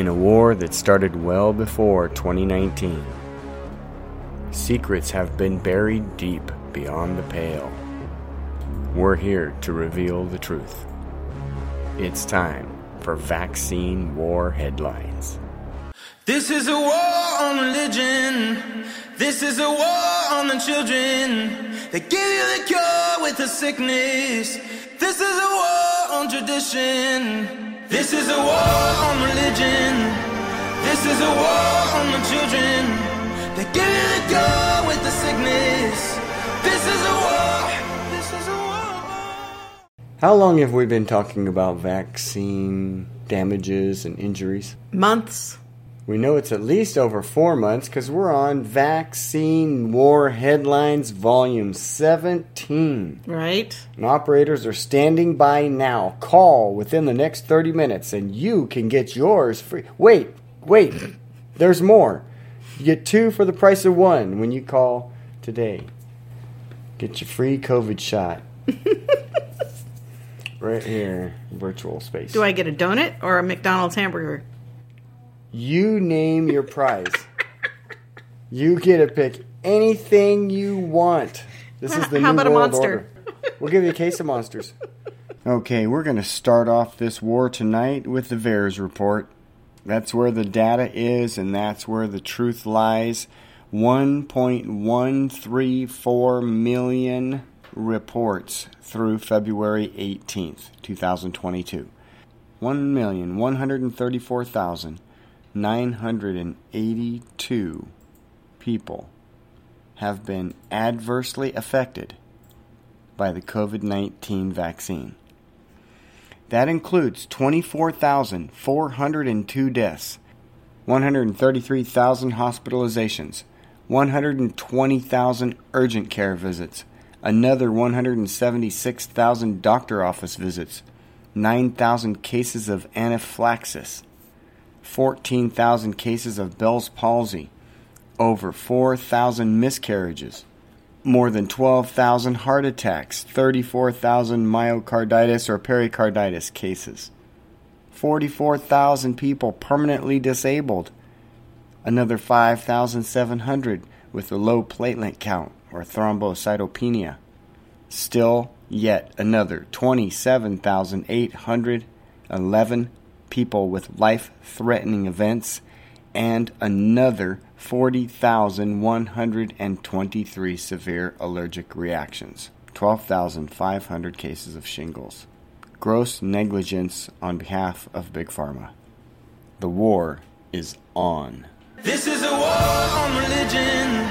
In a war that started well before 2019, secrets have been buried deep beyond the pale. We're here to reveal the truth. It's time for Vaccine War Headlines. This is a war on religion. This is a war on the children. They give you the cure with the sickness. This is a war on tradition. This is a war on religion. This is a war on the children. They give you the cure with the sickness. This is a war. This is a war. How long have we been talking about vaccine damages and injuries? Months. We know it's at least over four months because we're on Vaccine War Headlines Volume 17. Right? And operators are standing by now. Call within the next 30 minutes and you can get yours free. Wait, wait, there's more. You get two for the price of one when you call today. Get your free COVID shot. right here, virtual space. Do I get a donut or a McDonald's hamburger? You name your prize. you get to pick anything you want. This is the How new about a world monster? order. We'll give you a case of monsters. Okay, we're going to start off this war tonight with the VAERS report. That's where the data is, and that's where the truth lies. 1.134 million reports through February 18th, 2022. 1,134,982 people have been adversely affected by the COVID 19 vaccine. That includes 24,402 deaths, 133,000 hospitalizations, 120,000 urgent care visits, another 176,000 doctor office visits, 9,000 cases of anaphylaxis, 14,000 cases of Bell's palsy, over 4,000 miscarriages, more than 12,000 heart attacks, 34,000 myocarditis or pericarditis cases, 44,000 people permanently disabled, another 5,700 with a low platelet count or thrombocytopenia. Still, yet another 27,811 people with life threatening events, and another 40,123 severe allergic reactions, 12,500 cases of shingles. Gross negligence on behalf of Big Pharma. The war is on. This is a war on religion.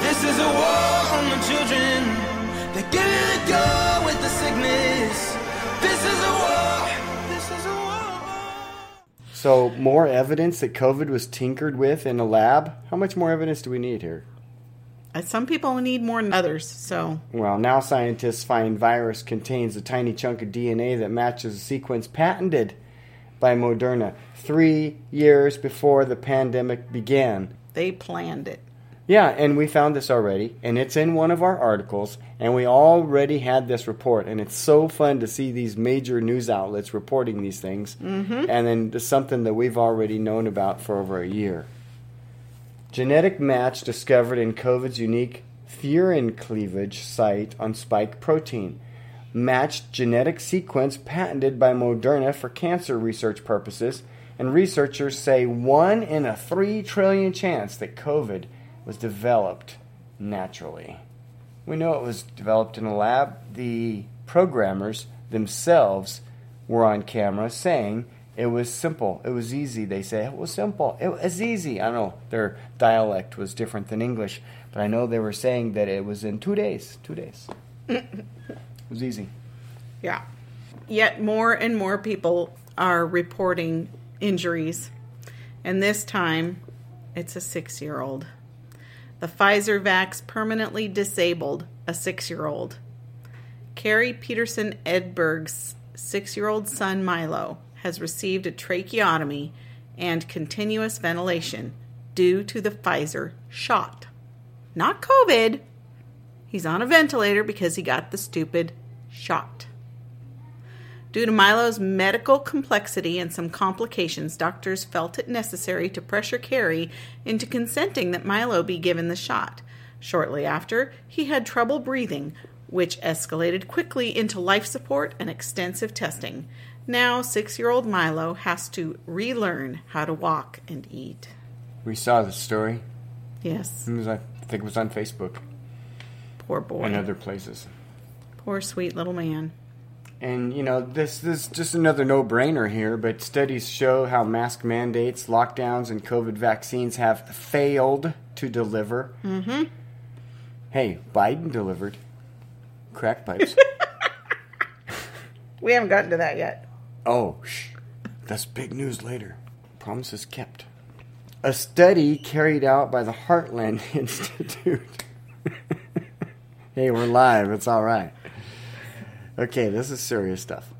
This is a war on the children. They give you the cure with the sickness. So, more evidence that COVID was tinkered with in a lab? How much more evidence do we need here? Uh, Some people need more than others, so Well, now scientists find virus contains a tiny chunk of DNA that matches a sequence patented by Moderna three years before the pandemic began. they planned it. Yeah, and we found this already, and it's in one of our articles, and we already had this report, and it's so fun to see these major news outlets reporting these things, mm-hmm. and then it's something that we've already known about for over a year. Genetic match discovered in COVID's unique furin cleavage site on spike protein. Matched genetic sequence patented by Moderna for cancer research purposes, and researchers say one in a three trillion chance that COVID was developed naturally. We know it was developed in a lab. The programmers themselves were on camera saying it was simple. It was easy. They say it was simple. It was easy. I know. Their dialect was different than English, but I know they were saying that it was in two days. Two days. it was easy. Yeah. Yet more and more people are reporting injuries. And this time, It's a six year old. The Pfizer vax permanently disabled a six year old. Carrie Peterson Edberg's six year old son Milo has received a tracheotomy and continuous ventilation due to the Pfizer shot. Not COVID. He's on a ventilator because he got the stupid shot. Due to Milo's medical complexity and some complications, doctors felt it necessary to pressure Carrie into consenting that Milo be given the shot. Shortly after, he had trouble breathing, which escalated quickly into life support and extensive testing. Now, six year old Milo has to relearn how to walk and eat. We saw the story. Yes, It was, I think it was on Facebook poor boy. and other places. Poor sweet little man. And you know, this, this is just another no-brainer here. But studies show how mask mandates, lockdowns, and COVID vaccines have failed to deliver. Mm-hmm. Hey, Biden delivered. Crack pipes. We haven't gotten to that yet. oh, shh. That's big news later. Promises kept. A study carried out by the Heartland Institute. hey, we're live. It's all right. Okay, this is serious stuff.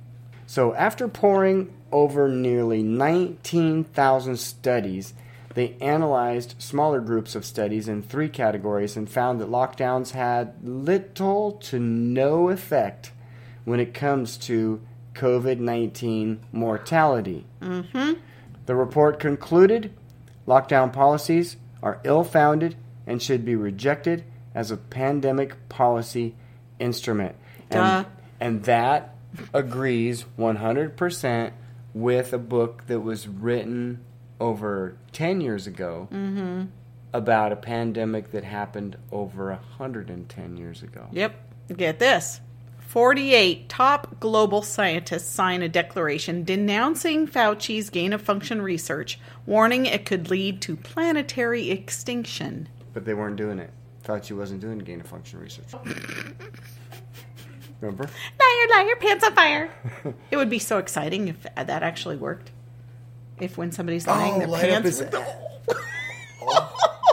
So, after poring over nearly 19,000 studies, they analyzed smaller groups of studies in three categories and found that lockdowns had little to no effect when it comes to COVID 19 mortality. Mm-hmm. The report concluded lockdown policies are ill founded and should be rejected as a pandemic policy instrument. Duh. And, that agrees 100% with a book that was written over 10 years ago mm-hmm. about a pandemic that happened over 110 years ago. Yep. Get this 48 top global scientists sign a declaration denouncing Fauci's gain of function research, warning it could lead to planetary extinction. But they weren't doing it. Fauci wasn't doing gain of function research. Remember? Liar, liar, pants on fire. it would be so exciting if that actually worked. If when somebody's oh, lying, their light up pants. his- oh.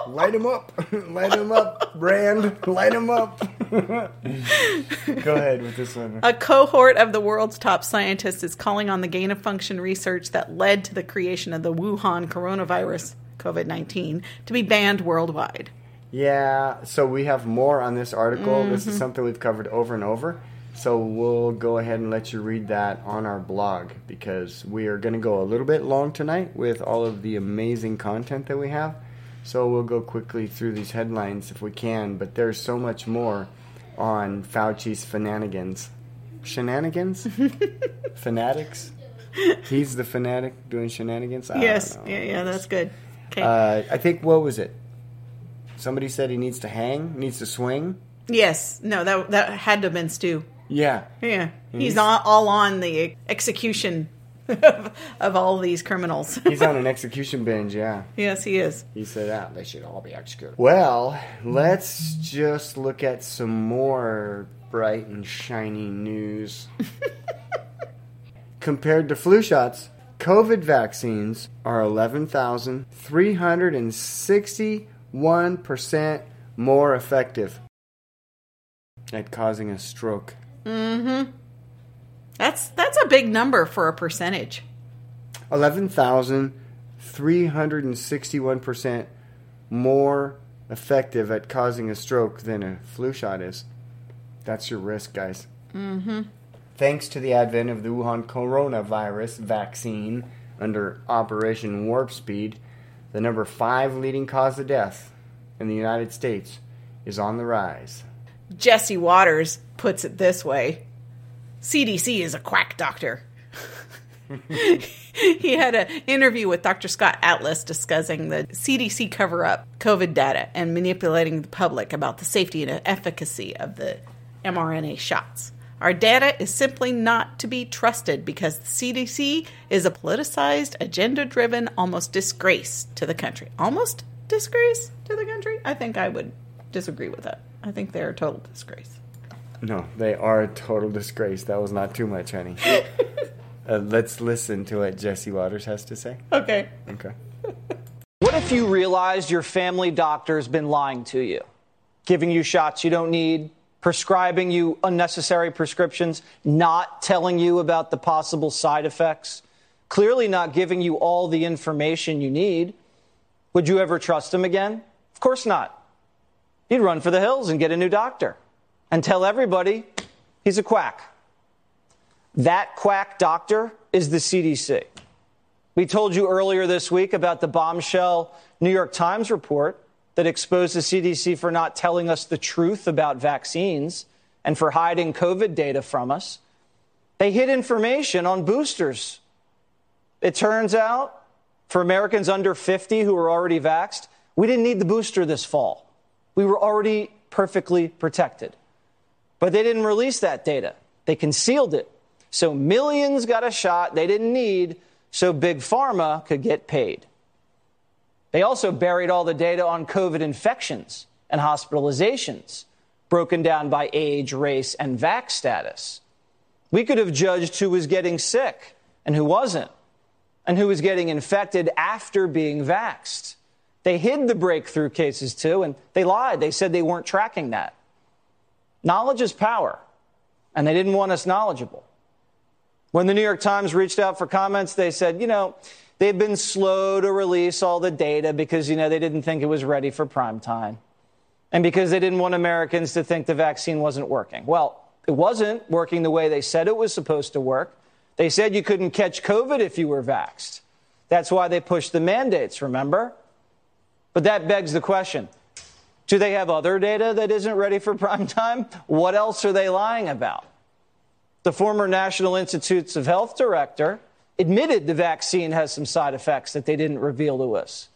Light him up. Light him up, Rand. Light him up. Go ahead with this one. A cohort of the world's top scientists is calling on the gain of function research that led to the creation of the Wuhan coronavirus, COVID 19, to be banned worldwide. Yeah, so we have more on this article. This is mm-hmm. something we've covered over and over. So we'll go ahead and let you read that on our blog because we are going to go a little bit long tonight with all of the amazing content that we have. So we'll go quickly through these headlines if we can, but there's so much more on Fauci's fananigans. Shenanigans? Fanatics? He's the fanatic doing shenanigans? I yes, yeah, yeah, that's good. Okay. Uh, I think, what was it? Somebody said he needs to hang, needs to swing. yes, no, that that had to have been Stu. Yeah. Yeah, he's He's- all, all on the execution of, of all these criminals. He's on an execution binge, yeah. yes, he is. He said that. They should all be executed. Well, let's just look at some more bright and shiny news. Compared to flu shots, COVID vaccines are 11,361% more effective at causing a stroke. That's that's a big number for a percentage. 11,361% more effective at causing a stroke than a flu shot is. That's your risk, guys. Mm-hmm. Thanks to the advent of the Wuhan coronavirus vaccine under Operation Warp Speed, the number five leading cause of death in the United States is on the rise. Jesse Watters puts it this way CDC is a quack doctor. he had an interview with Dr. Scott Atlas discussing the CDC cover up COVID data and manipulating the public about the safety and efficacy of the mRNA shots. Our data is simply not to be trusted because the CDC is a politicized, agenda driven, almost disgrace to the country. Almost disgrace to the country? I think I would disagree with that. I think they're a total disgrace. No, they are a total disgrace. That was not too much, honey. uh, let's listen to what Jesse Watters has to say. Okay. Okay. What if you realized your family doctor's been lying to you, giving you shots you don't need, prescribing you unnecessary prescriptions, not telling you about the possible side effects, clearly not giving you all the information you need, would you ever trust him again? Of course not. You'd run for the hills and get a new doctor and tell everybody he's a quack. That quack doctor is the CDC. We told you earlier this week about the bombshell New York Times report that exposed the CDC for not telling us the truth about vaccines and for hiding COVID data from us. They hid information on boosters. It turns out, for Americans under 50 who are already vaxxed, we didn't need the booster this fall. We were already perfectly protected. But they didn't release that data, they concealed it. So millions got a shot they didn't need so Big Pharma could get paid. They also buried all the data on COVID infections and hospitalizations, broken down by age, race, and vax status. We could have judged who was getting sick and who wasn't, and who was getting infected after being vaxxed. They hid the breakthrough cases too, and they lied. They said they weren't tracking that. Knowledge is power, and they didn't want us knowledgeable. When the New York Times reached out for comments, they said, you know, they've been slow to release all the data because, you know, they didn't think it was ready for prime time. And because they didn't want Americans to think the vaccine wasn't working. Well, it wasn't working the way they said it was supposed to work. They said you couldn't catch COVID if you were vaxxed. That's why they pushed the mandates, remember? But that begs the question do they have other data that isn't ready for prime time? What else are they lying about? The former National Institutes of Health director admitted the vaccine has some side effects that they didn't reveal to us.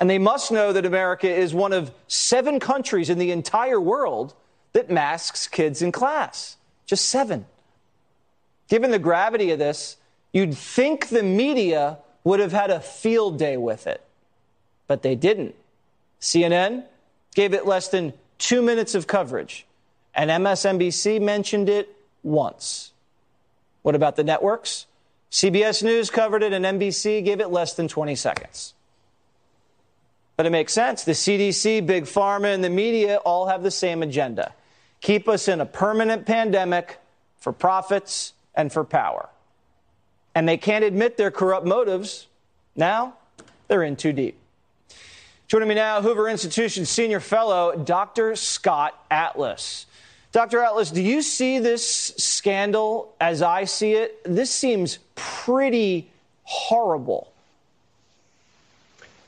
And they must know that America is one of seven countries in the entire world that masks kids in class. Just seven. Given the gravity of this, you'd think the media would have had a field day with it, but they didn't. CNN gave it less than two minutes of coverage, and MSNBC mentioned it once. What about the networks? CBS News covered it and NBC gave it less than 20 seconds. But it makes sense. The CDC, Big Pharma, and the media all have the same agenda keep us in a permanent pandemic for profits and for power. And they can't admit their corrupt motives. Now, they're in too deep. Joining me now, Hoover Institution Senior Fellow, Dr. Scott Atlas. Dr. Atlas, do you see this scandal as I see it? This seems pretty horrible.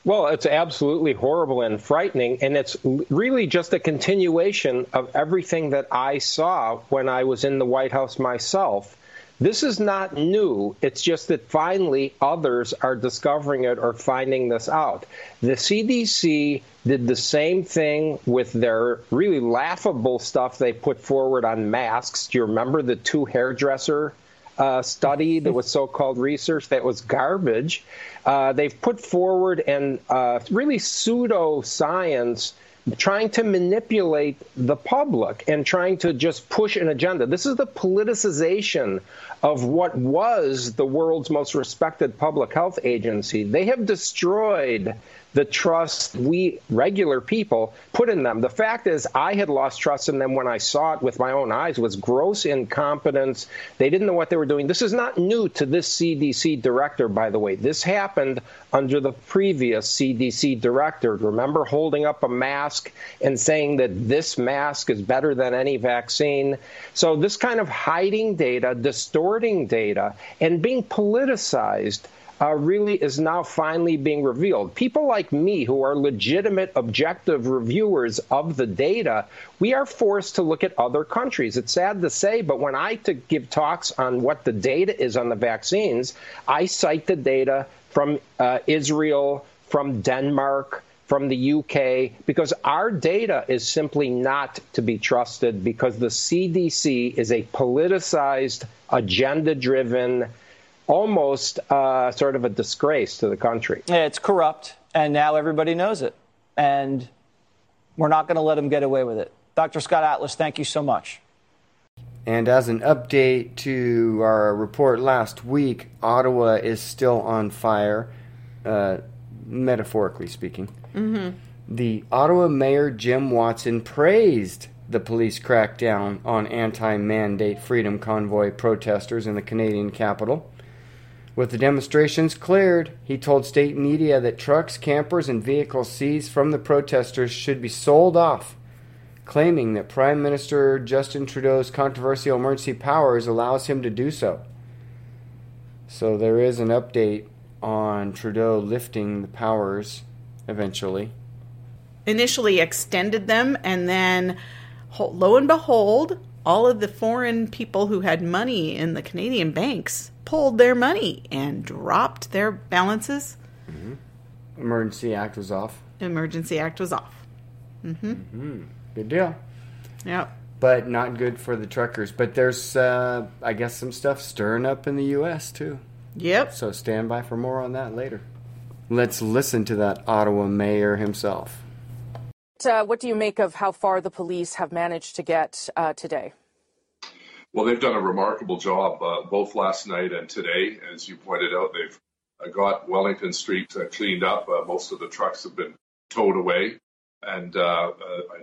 Well, it's absolutely horrible and frightening, and it's really just a continuation of everything that I saw when I was in the White House myself. This is not new. It's just that finally others are discovering it or finding this out. The CDC did the same thing with their really laughable stuff they put forward on masks. Do you remember the two hairdresser uh, study that was so-called research that was garbage? Uh, they've put forward and uh, really pseudo science trying to manipulate the public and trying to just push an agenda. This is the politicization of what was the world's most respected public health agency. They have destroyed the trust we regular people put in them. The fact is, I had lost trust in them when I saw it with my own eyes. Was gross incompetence. They didn't know what they were doing. This is not new to this CDC director, by the way. This happened under the previous CDC director. Remember holding up a mask and saying that this mask is better than any vaccine? So, this kind of hiding data, distorting data, and being politicized uh, really is now finally being revealed. People like me, who are legitimate, objective reviewers of the data, we are forced to look at other countries. It's sad to say, but when I give talks on what the data is on the vaccines, I cite the data from uh, Israel, from Denmark, from the UK, because our data is simply not to be trusted because the CDC is a politicized, agenda driven, almost uh, sort of a disgrace to the country. It's corrupt, and now everybody knows it. And we're not going to let them get away with it. Dr. Scott Atlas, thank you so much. And as an update to our report last week, Ottawa is still on fire. Uh, metaphorically speaking. Mm-hmm. The Ottawa Mayor Jim Watson praised the police crackdown on anti mandate Freedom Convoy protesters in the Canadian capital. With the demonstrations cleared, he told state media that trucks, campers, and vehicles seized from the protesters should be sold off, claiming that Prime Minister Justin Trudeau's controversial emergency powers allows him to do so. So there is an update on Trudeau lifting the powers eventually. Initially extended them, and then lo and behold, all of the foreign people who had money in the Canadian banks pulled their money and dropped their balances. Mm-hmm. Emergency Act was off. Emergency Act was off. Mm-hmm. mm-hmm. Good deal. Yep. But not good for the truckers. But there's, uh, I guess, some stuff stirring up in the U.S. too. Yep. So stand by for more on that later. Let's listen to that Ottawa mayor himself. Uh, what do you make of how far the police have managed to get uh, today? Well, they've done a remarkable job uh, both last night and today. As you pointed out, they've uh, got Wellington Street uh, cleaned up. Uh, most of the trucks have been towed away. And I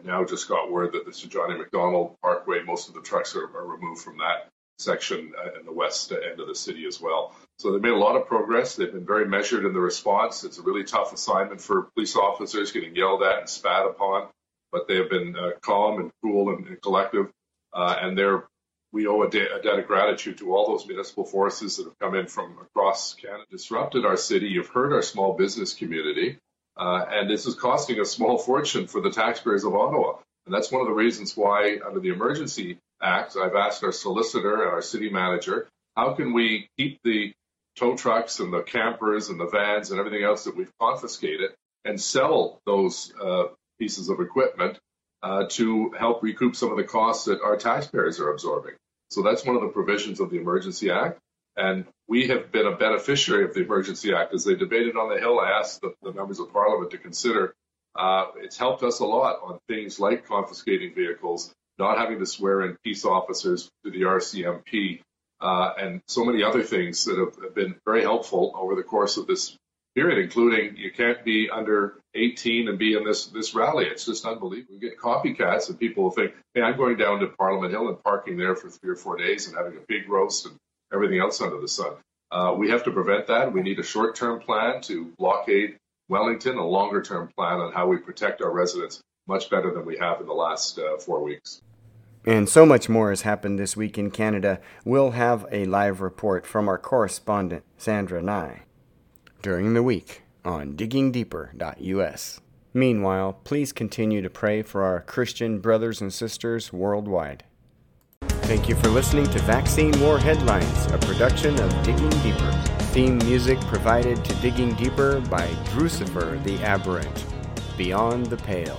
now just got word that the Sir John A. Macdonald Parkway, most of the trucks are, are removed from that section in the west end of the city as well. So they've made a lot of progress. They've been very measured in the response. It's a really tough assignment for police officers getting yelled at and spat upon, but they have been uh, calm and cool and, and collective. Uh, and they're we owe a, de- a, debt of gratitude to all those municipal forces that have come in from across Canada, disrupted our city. You've heard our small business community, uh, and this is costing a small fortune for the taxpayers of Ottawa. And that's one of the reasons why, under the Emergency Act, I've asked our solicitor and our city manager, how can we keep the tow trucks and the campers and the vans and everything else that we've confiscated and sell those uh, pieces of equipment uh, to help recoup some of the costs that our taxpayers are absorbing. So that's one of the provisions of the Emergency Act. And we have been a beneficiary of the Emergency Act. As they debated on the Hill, I asked the, the members of Parliament to consider. Uh, it's helped us a lot on things like confiscating vehicles, not having to swear in peace officers to the RCMP, uh, and so many other things that have been very helpful over the course of this period, including you can't be under 18 and be in this this rally. It's just unbelievable. We get copycats, and people will think, "Hey, I'm going down to Parliament Hill and parking there for three or four days and having a big roast and everything else under the sun." Uh, we have to prevent that. We need a short-term plan to blockade Wellington, a longer-term plan on how we protect our residents much better than we have in the last uh, four weeks. And so much more has happened this week in Canada. We'll have a live report from our correspondent, Sandra Nye, during the week on diggingdeeper.us. Meanwhile, please continue to pray for our Christian brothers and sisters worldwide. Thank you for listening to Vaccine War Headlines, a production of Digging Deeper. Theme music provided to Digging Deeper by Drucifer the Aberrant. Beyond the Pale.